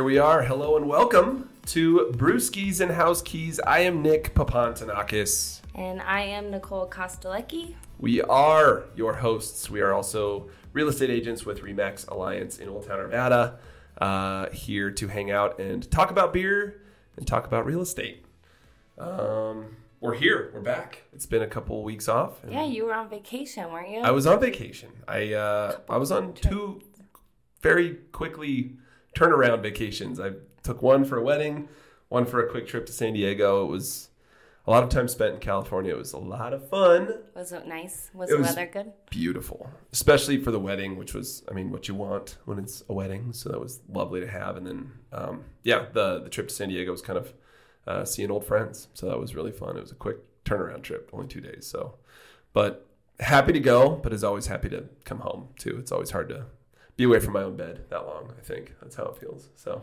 Here we are. Hello and welcome to Brewskis and House Keys. I am Nick Papantanakis. And I am Nicole Kostelecki. We are your hosts. We are also real estate agents with Remax Alliance in Old Town Arvada, uh, here to hang out and talk about beer and talk about real estate. Um, we're here. We're back. It's been a couple weeks off. Yeah, you were on vacation, weren't you? I was on vacation. I uh, I was on two very quickly turnaround vacations. I took one for a wedding, one for a quick trip to San Diego. It was a lot of time spent in California. It was a lot of fun. Was it nice? Was It the was- weather good? Beautiful, especially for the wedding, which was, I mean, what you want when it's a wedding. So that was lovely to have. And then, um, yeah, the the trip to San Diego was kind of uh, seeing old friends. So that was really fun. It was a quick turnaround trip, only two days. So, but happy to go, but as always, happy to come home too. It's always hard to be away from my own bed that long. I think that's how it feels. So,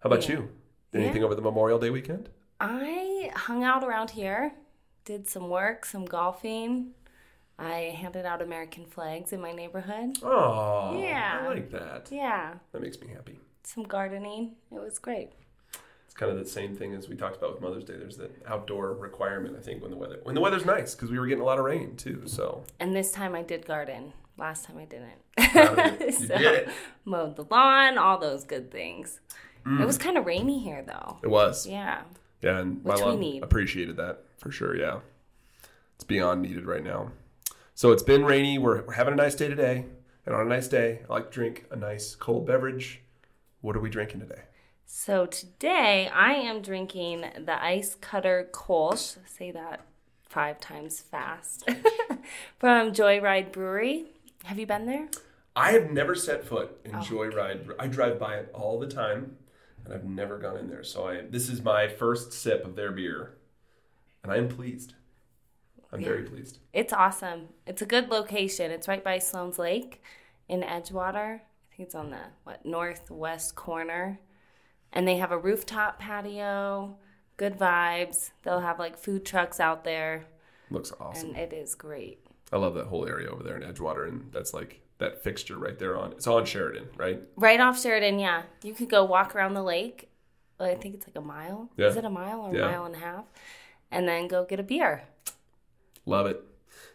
how about Yeah. you? Did anything over the Memorial Day weekend? I hung out around here, did some work, some golfing. I handed out American flags in my neighborhood. Oh, Yeah. I like that. Yeah, That makes me happy. some gardening. It was great. It's kind of the same thing as we talked about with Mother's Day. There's that outdoor requirement, I think, when the weather when the weather's nice because we were getting a lot of rain too. So And this time I did garden. Last time I didn't. Proud of you. You So, did. Mowed the lawn, all those good things. Mm. It was kind of rainy here though. it was, Yeah. yeah, and my Which we mom appreciated that for sure. Yeah, it's beyond needed right now. So it's been rainy. We're, we're having a nice day today, and on a nice day, I like to drink a nice cold beverage. What are we drinking today? So today I am drinking the Ice Cutter Kolsch. Say that five times fast. From Joyride Brewery. Have you been there? I have never set foot in Oh. Joyride. I drive by it all the time, and I've never gone in there. So I this is my first sip of their beer, and I am pleased. I'm very pleased. It's awesome. It's a good location. It's right by Sloan's Lake in Edgewater. I think it's on the what northwest corner. And they have a rooftop patio, good vibes. They'll have like food trucks out there, Looks awesome. and it is great. I love that whole area over there in Edgewater, and that's like that fixture right there on. It's on Sheridan, right? Right off Sheridan, yeah. You could go walk around the lake. I think it's like a mile. Yeah. Is it a mile or a Yeah. mile and a half? And then go get a beer. Love it.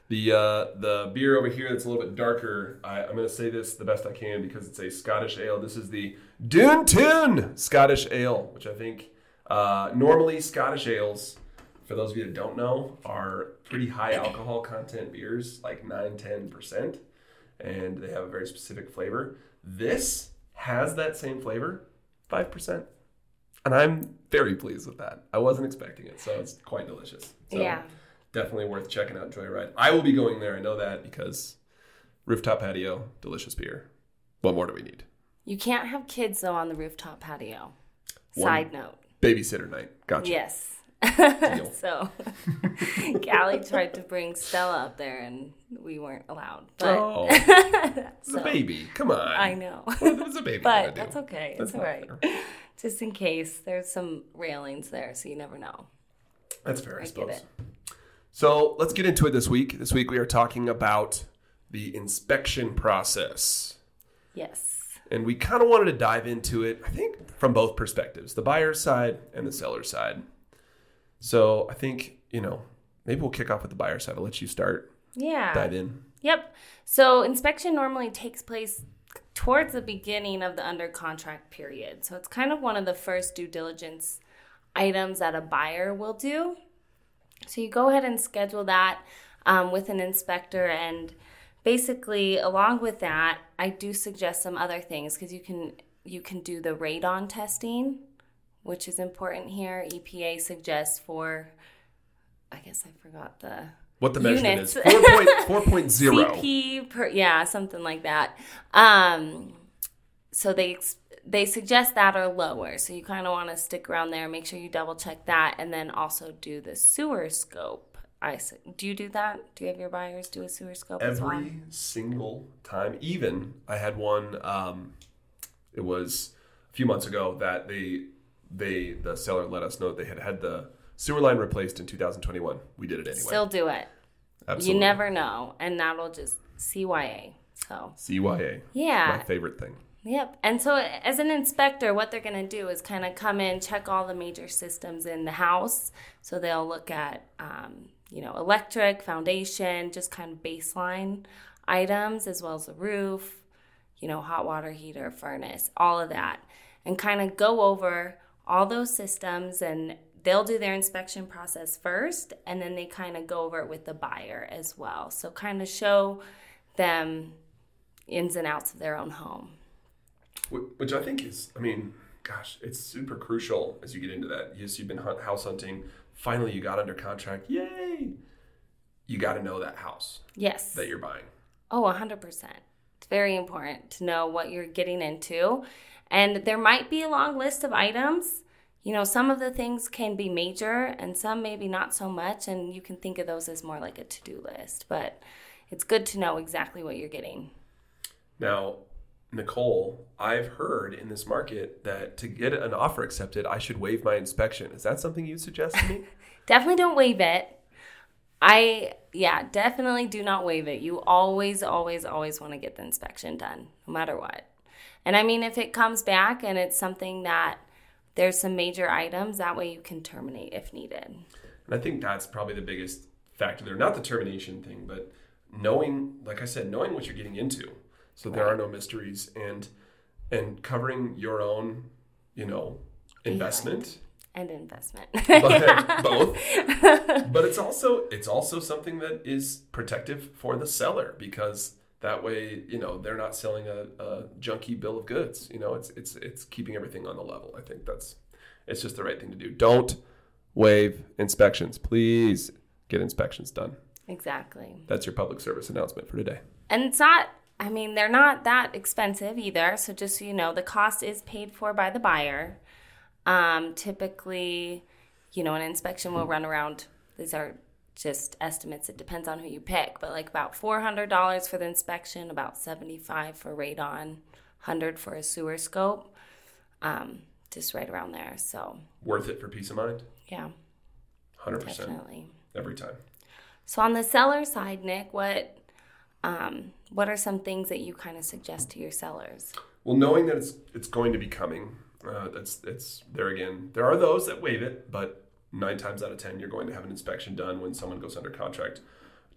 The uh, the beer over here that's a little bit darker. I, I'm going to say this the best I can because it's a Scottish ale. This is the Doontoon Scottish Ale, which I think uh, normally Scottish ales, for those of you that don't know, are pretty high alcohol content beers, like 9 10%, and they have a very specific flavor. This has that same flavor, 5%. And I'm very pleased with that. I wasn't expecting it, so it's quite delicious. So, yeah. definitely worth checking out Joyride. I will be going there. I know that because rooftop patio, delicious beer. What more do we need? You can't have kids though on the rooftop patio. One- Side note. Babysitter night. Gotcha. Yes. So Callie tried to bring Stella up there and we weren't allowed. But Oh, it's so, a baby. Come on. I know. What's a baby but that's okay. That's it's all right. fair. Just in case there's some railings there, so you never know. That's fair, I, I suppose. So let's get into it this week. This week we are talking about the inspection process. Yes. And we kind of wanted to dive into it, I think, from both perspectives the buyer's side and the seller's side. So I think, you know, maybe we'll kick off with the buyer side. I'll let you start, Yeah. dive in. Yep. So inspection normally takes place towards the beginning of the under contract period. So it's kind of one of the first due diligence items that a buyer will do. So you go ahead and schedule that um, with an inspector and basically along with that i do suggest some other things because you can you can do the radon testing which is important here epa suggests for i guess i forgot the What the measurement Units. is 4.0. CP per yeah, something like that. Um, so they they suggest that or lower. So you kind of want to stick around there. Make sure you double check that, and then also do the sewer scope. I do you do that? Do you have your buyers do a sewer scope as well? Every single time. Even I had one. Um, it was a few months ago that they they the seller let us know they had had the sewer line replaced in 2021. We did it anyway. Still do it. Absolutely. You never know, and that'll just CYA. So CYA. yeah, My favorite thing. Yep. And so, as an inspector, what they're going to do is kind of come in, check all the major systems in the house. So they'll look at, um, you know, electric, foundation, just kind of baseline items, as well as the roof, you know, hot water heater, furnace, all of that, and kind of go over all those systems and they'll do their inspection process first and then they kind of go over it with the buyer as well. So kind of show them ins and outs of their own home. Which I think is, I mean, gosh, it's super crucial as you get into that. Yes, you've been house hunting. Finally, you got under contract. Yay! You got to know that house. Yes. That you're buying. Oh, 100%. It's very important to know what you're getting into. And there might be a long list of items. You know, some of the things can be major and some maybe not so much. And you can think of those as more like a to do list. But it's good to know exactly what you're getting. Now, Nicole, I've heard in this market that to get an offer accepted, I should waive my inspection. Is that something you suggest to me? definitely don't waive it. I, yeah, definitely do not waive it. You always, always, always want to get the inspection done, no matter what. And I mean, if it comes back and it's something that there's some major items, that way you can terminate if needed. And I think that's probably the biggest factor there. Not the termination thing, but knowing, like I said, knowing what you're getting into so there are no mysteries and and covering your own you know investment. And investment. But, both. But it's also it's also something that is protective for the seller because that way you know they're not selling a, a junky bill of goods you know it's it's it's keeping everything on the level i think that's it's just the right thing to do don't waive inspections please get inspections done exactly that's your public service announcement for today and it's not I mean, they're not that expensive either. So just so you know, the cost is paid for by the buyer. Um, typically, you know, an inspection will run around. These are just estimates. It depends on who you pick, but like about four hundred dollars for the inspection, about seventy five for radon, hundred for a sewer scope. Um, just right around there. So worth it for peace of mind. Yeah, hundred percent. Definitely every time. So on the seller side, Nick, what um, what are some things that you kind of suggest to your sellers? Well, knowing that it's it's going to be coming, uh, that's it's there again. There are those that waive it, but nine times out of ten, you're going to have an inspection done when someone goes under contract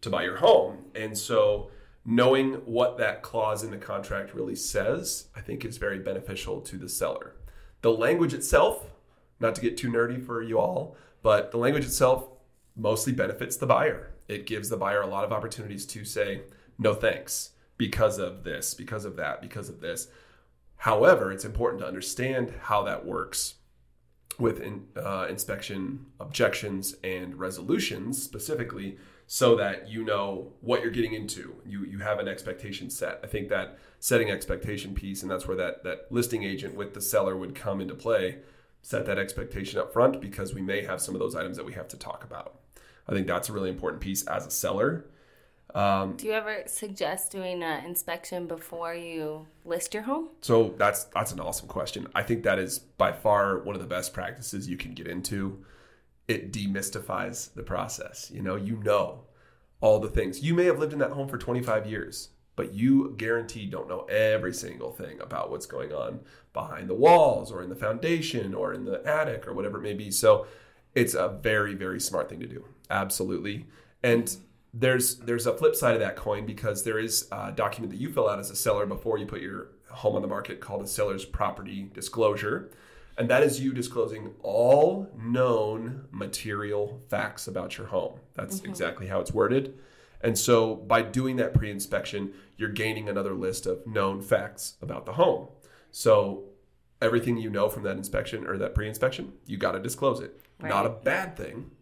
to buy your home, and so knowing what that clause in the contract really says, I think is very beneficial to the seller. The language itself, not to get too nerdy for you all, but the language itself mostly benefits the buyer. It gives the buyer a lot of opportunities to say, no thanks because of this, because of that, because of this. However, it's important to understand how that works with in, uh, inspection objections and resolutions specifically so that you know what you're getting into. You you have an expectation set. I think that setting expectation piece and that's where that that listing agent with the seller would come into play set that expectation up front because we may have some of those items that we have to talk about. I think that's a really important piece as a seller um, Do you ever suggest doing an inspection before you list your home? So that's that's an awesome question. I think that is by far one of the best practices you can get into. It demystifies the process. You know, you know all the things. You may have lived in that home for 25 years, but you guarantee don't know every single thing about what's going on behind the walls or in the foundation or in the attic or whatever it may be. So it's a very very smart thing to do. Absolutely. And there's there's a flip side of that coin because there is a document that you fill out as a seller before you put your home on the market called a seller's property disclosure. And that is you disclosing all known material facts about your home. That's mm-hmm. exactly how it's worded. And so by doing that pre inspection, you're gaining another list of known facts about the home. So everything you know from that inspection or that pre inspection, you got to disclose it. Right. Not a bad thing,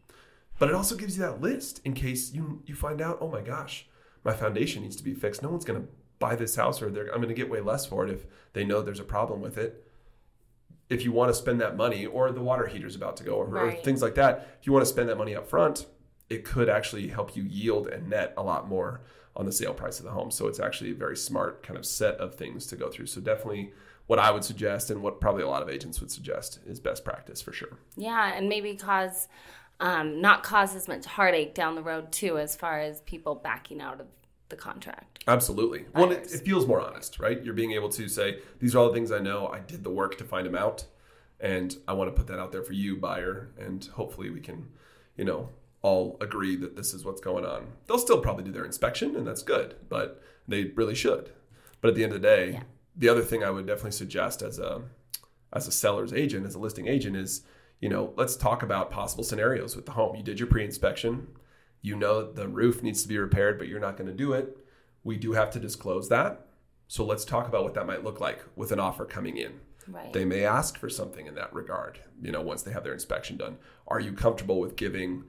but it also gives you that list in case you you find out, oh my gosh, my foundation needs to be fixed. No one's going to buy this house or I'm going to get way less for it if they know there's a problem with it. If you want to spend that money or the water heater's about to go or, right. or things like that, if you want to spend that money up front, it could actually help you yield and net a lot more on the sale price of the home. So it's actually a very smart kind of set of things to go through. So definitely what I would suggest and what probably a lot of agents would suggest is best practice for sure. Yeah, and maybe cause um, not cause as much heartache down the road too, as far as people backing out of the contract. Absolutely. Well, it, it feels more honest, right? You're being able to say, these are all the things I know. I did the work to find them out. And I want to put that out there for you, buyer. And hopefully we can, you know, all agree that this is what's going on. They'll still probably do their inspection, and that's good, but they really should. But at the end of the day, Yeah. the other thing I would definitely suggest as a as a seller's agent, as a listing agent, is you know let's talk about possible scenarios with the home. You did your pre-inspection. You know the roof needs to be repaired, but you're not going to do it. We do have to disclose that. So let's talk about what that might look like with an offer coming in. Right. They may ask for something in that regard, you know, once they have their inspection done. Are you comfortable with giving,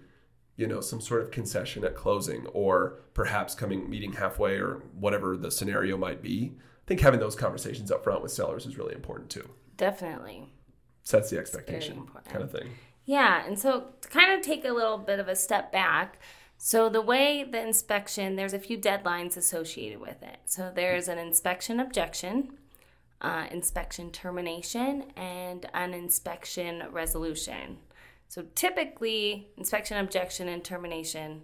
you know, some sort of concession at closing or perhaps coming meeting halfway or whatever the scenario might be? I think having those conversations up front with sellers is really important too. Definitely. Sets the expectation kind of thing. Yeah, and so to kind of take a little bit of a step back, so the way the inspection, there's a few deadlines associated with it. So there's an inspection objection, uh, inspection termination, and an inspection resolution. So typically, inspection objection and termination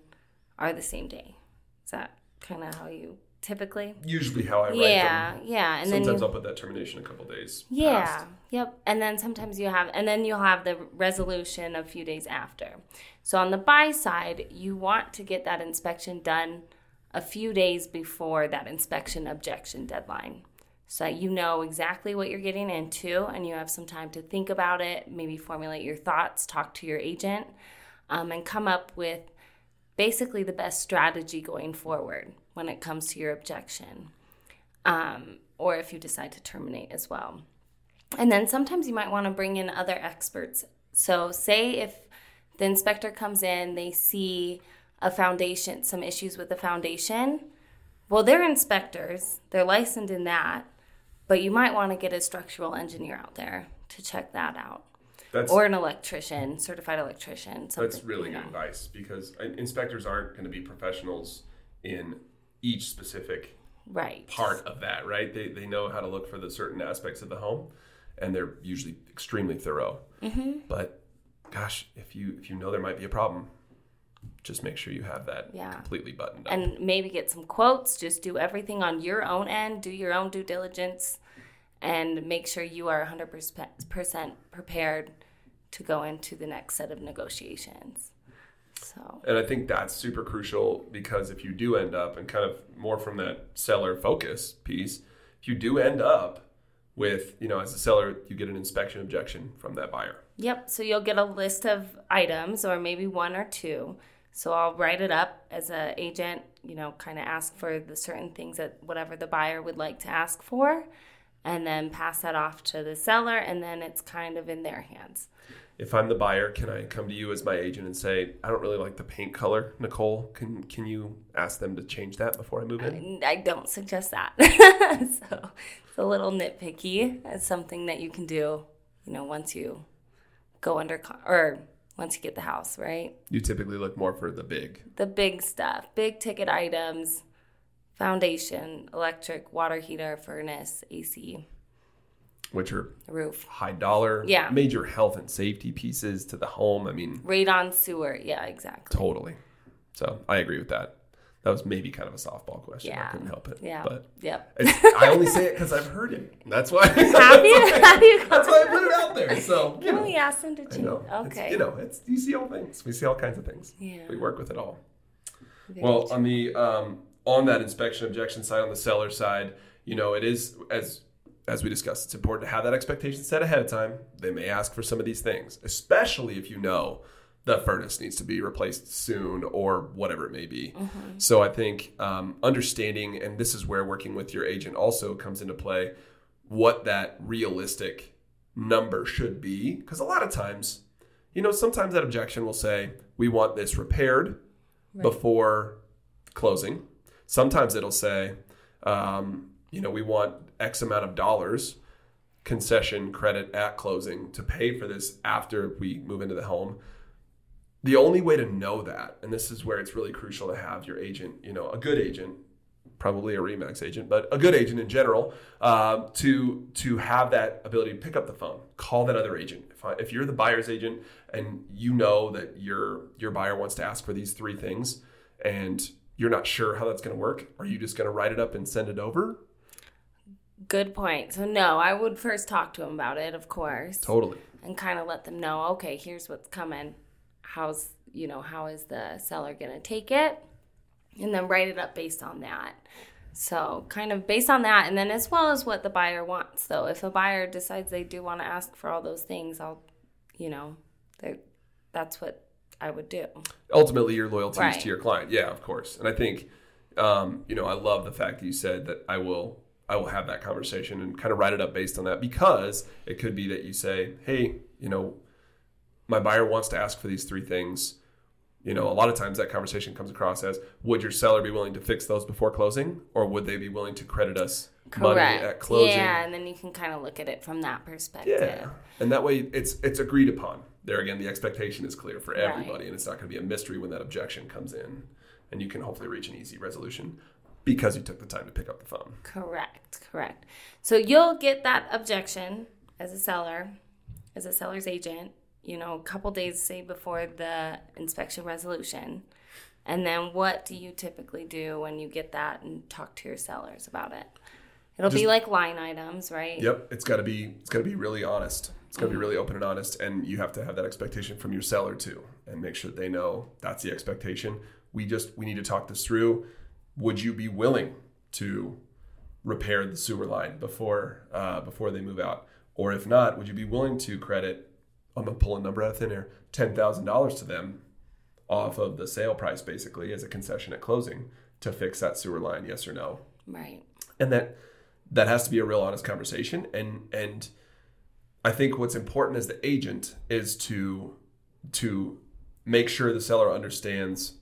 are the same day. Is that kind of how you typically? Usually how I write Yeah, them. yeah, yeah. and then Sometimes you I'll put that termination a couple days. yeah. past. Yep. And then sometimes you have, and then you'll have the resolution a few days after. So on the buy side, you want to get that inspection done a few days before that inspection objection deadline. So that you know exactly what you're getting into and you have some time to think about it, maybe formulate your thoughts, talk to your agent, um, and come up with basically the best strategy going forward when it comes to your objection um, or if you decide to terminate as well. And then sometimes you might want to bring in other experts. So, say if the inspector comes in, they see a foundation, some issues with the foundation. Well, they're inspectors, they're licensed in that, but you might want to get a structural engineer out there to check that out. That's Or an electrician, certified electrician. That's really you good advice because uh, inspectors aren't going to be professionals in each specific Right. part of that, right? They, they know how to look for the certain aspects of the home, and they're usually extremely thorough. Mm-hmm. But gosh, if you if you know there might be a problem, just make sure you have that Yeah. completely buttoned up. and maybe get some quotes. Just do everything on your own end, do your own due diligence, and make sure you are 100% prepared to go into the next set of negotiations. So, And I think that's super crucial because if you do end up, and kind of more from that seller focus piece, if you do end up with, you know, as a seller, you get an inspection objection from that buyer. yep. So you'll get a list of items, or maybe one or two. So I'll write it up as an agent. You know, kind of ask for the certain things that whatever the buyer would like to ask for, and then pass that off to the seller, and then it's kind of in their hands. If I'm the buyer, can I come to you as my agent and say, I don't really like the paint color, Nicole? Can can you ask them to change that before I move in? I don't suggest that. so it's a little nitpicky. It's something that you can do, you know, once you go under con- or once you get the house, right? You typically look more for the big. The big stuff, big ticket items, foundation, electric, water heater, furnace, AC, which are roof, high dollar, Yeah. major health and safety pieces to the home. I mean, radon, sewer. Yeah, exactly. totally. So I agree with that. That was maybe kind of a softball question. I Yeah. couldn't help it. Yeah. But Yep. I only say it because I've heard it. That's why. Have you? Have you? That's why I put it out there. So you know, we ask them to I change? know. It's- Okay. you know, it's you see all things. We see all kinds of things. Yeah. We work with it all. Very Well, on the um, on that inspection objection side, on the seller side, you know, it is as as we discussed, it's important to have that expectation set ahead of time. They may ask for some of these things, especially if you know the furnace needs to be replaced soon or whatever it may be. So I think um, understanding, and this is where working with your agent also comes into play, what that realistic number should be. Because a lot of times, you know, sometimes that objection will say, we want this repaired before closing. Sometimes it'll say, um, you know, we want X amount of dollars concession credit at closing to pay for this after we move into the home. The only way to know that, and this is where it's really crucial to have your agent, you know, a good agent, probably a Remax agent, but a good agent in general, uh, to to have that ability to pick up the phone, call that other agent. If, I, if you're the buyer's agent and you know that your your buyer wants to ask for these three things, and you're not sure how that's going to work, are you just going to write it up and send it over? Good point. So no, I would first talk to them about it, of course, Totally. and kind of let them know, okay, here's what's coming. How's you know how is the seller gonna take it, and then write it up based on that. So kind of based on that, and then as well as what the buyer wants. So if a buyer decides they do want to ask for all those things, I'll, you know, that's what I would do. ultimately your loyalty is to your client yeah of course and i think um, you know i love the fact that you said that i will i will have that conversation and kind of write it up based on that because it could be that you say hey you know my buyer wants to ask for these three things. You know a lot of times that conversation comes across as would your seller be willing to fix those before closing or would they be willing to credit us money at closing? Yeah, and then you can kind of look at it from that perspective. yeah, and that way it's it's agreed upon. There again, the expectation is clear for everybody, and it's not going to be a mystery when that objection comes in, and you can hopefully reach an easy resolution because you took the time to pick up the phone. Correct, correct. So you'll get that objection as a seller, as a seller's agent, you know, a couple days say before the inspection resolution. And then what do you typically do when you get that and talk to your sellers about it? It'll be like line items, right? Yep, it's got to be it's got to be really honest. It's got to be really open and honest, and you have to have that expectation from your seller too, and make sure they know that's the expectation. We just we need to talk this through. Would you be willing to repair the sewer line before uh, before they move out, or if not, would you be willing to credit? I'm gonna pull a number out of thin air, ten thousand dollars to them off of the sale price, basically as a concession at closing to fix that sewer line. Yes or no? Right. and that that has to be a real honest conversation and and i think what's important as the agent is to to make sure the seller understands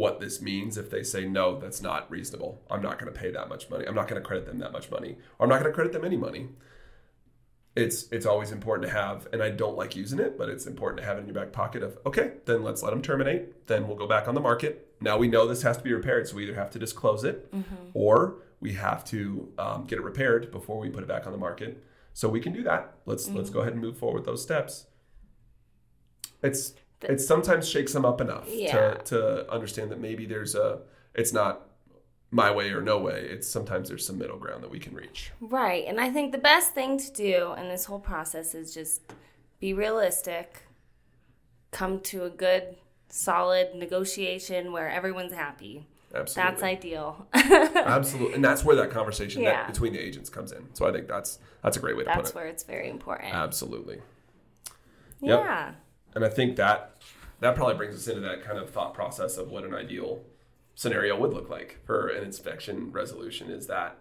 what this means if they say no that's not reasonable. I'm not going to pay that much money. I'm not going to credit them that much money or i'm not going to credit them any money. It's it's always important to have and i don't like using it but it's important to have it in your back pocket of okay then let's let them terminate. Then we'll go back on the market. Now we know this has to be repaired so we either have to disclose it or we have to um, get it repaired before we put it back on the market. So we can do that. Let's let's go ahead and move forward with those steps. It's it sometimes shakes them up enough Yeah. to, to understand that maybe there's a it's not my way or no way it's sometimes there's some middle ground that we can reach Right. And I think the best thing to do in this whole process is just be realistic, come to a good, solid negotiation where everyone's happy. absolutely That's ideal. Absolutely, and that's where that conversation Yeah. that between the agents comes in. So I think that's that's a great way to That's put it. That's where it's very important. Absolutely, yep. And I think that that probably brings us into that kind of thought process of what an ideal scenario would look like for an inspection resolution. Is that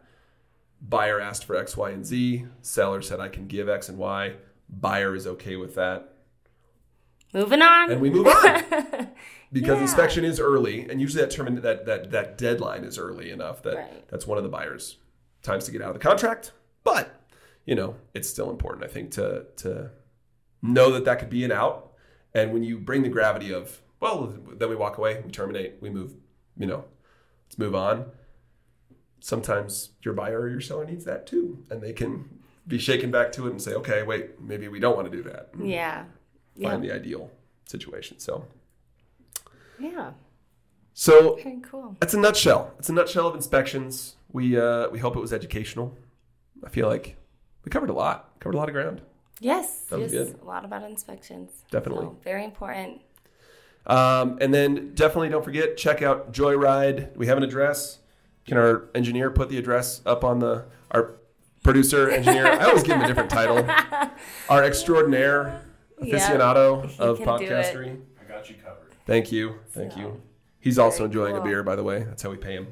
buyer asked for X, Y, and Z, seller said I can give X and Y, buyer is okay with that, Moving on. and we move on. because Yeah. inspection is early, and usually that term that that that deadline is early enough that Right. that's one of the buyer's times to get out of the contract. But you know, it's still important, I think, to to know that that could be an out. And when you bring the gravity of well, then we walk away, we terminate, we move, you know, let's move on. Sometimes your buyer or your seller needs that too, and they can be shaken back to it and say, okay, wait, maybe we don't want to do that. yeah. Yeah. Find the ideal situation. So. Yeah. So Very cool. that's a nutshell. It's a nutshell of inspections. We uh, we hope it was educational. I feel like we covered a lot. Covered a lot of ground. Yes. That was just good. a lot about inspections. Definitely. So, very important. Um, and then definitely don't forget check out Joyride. We have an address. Can our engineer put the address up on the our producer engineer? I always give him a different title. Our extraordinaire aficionado he of can podcastery. I got you covered. Thank you. Thank So, you. He's also very enjoying a beer, by the way. That's how we pay him.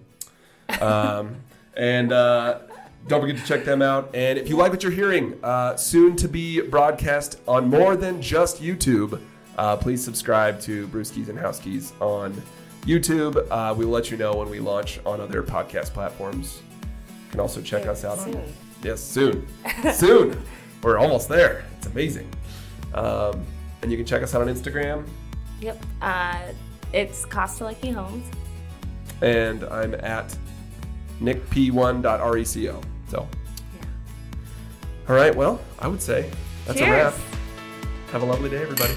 Um, and uh, don't forget to check them out. And if you like what you're hearing, uh, soon to be broadcast on more than just YouTube, uh, please subscribe to Brewskis and Housekeys on YouTube. Uh, we will let you know when we launch on other podcast platforms. You can also check us out on Yes, soon. soon. We're almost there. It's amazing. Um, and you can check us out on Instagram. Yep. Uh, it's Kostelecki Homes. and I'm at nickp1.reco. So, all right, well, I would say that's a wrap. Have a lovely day, everybody.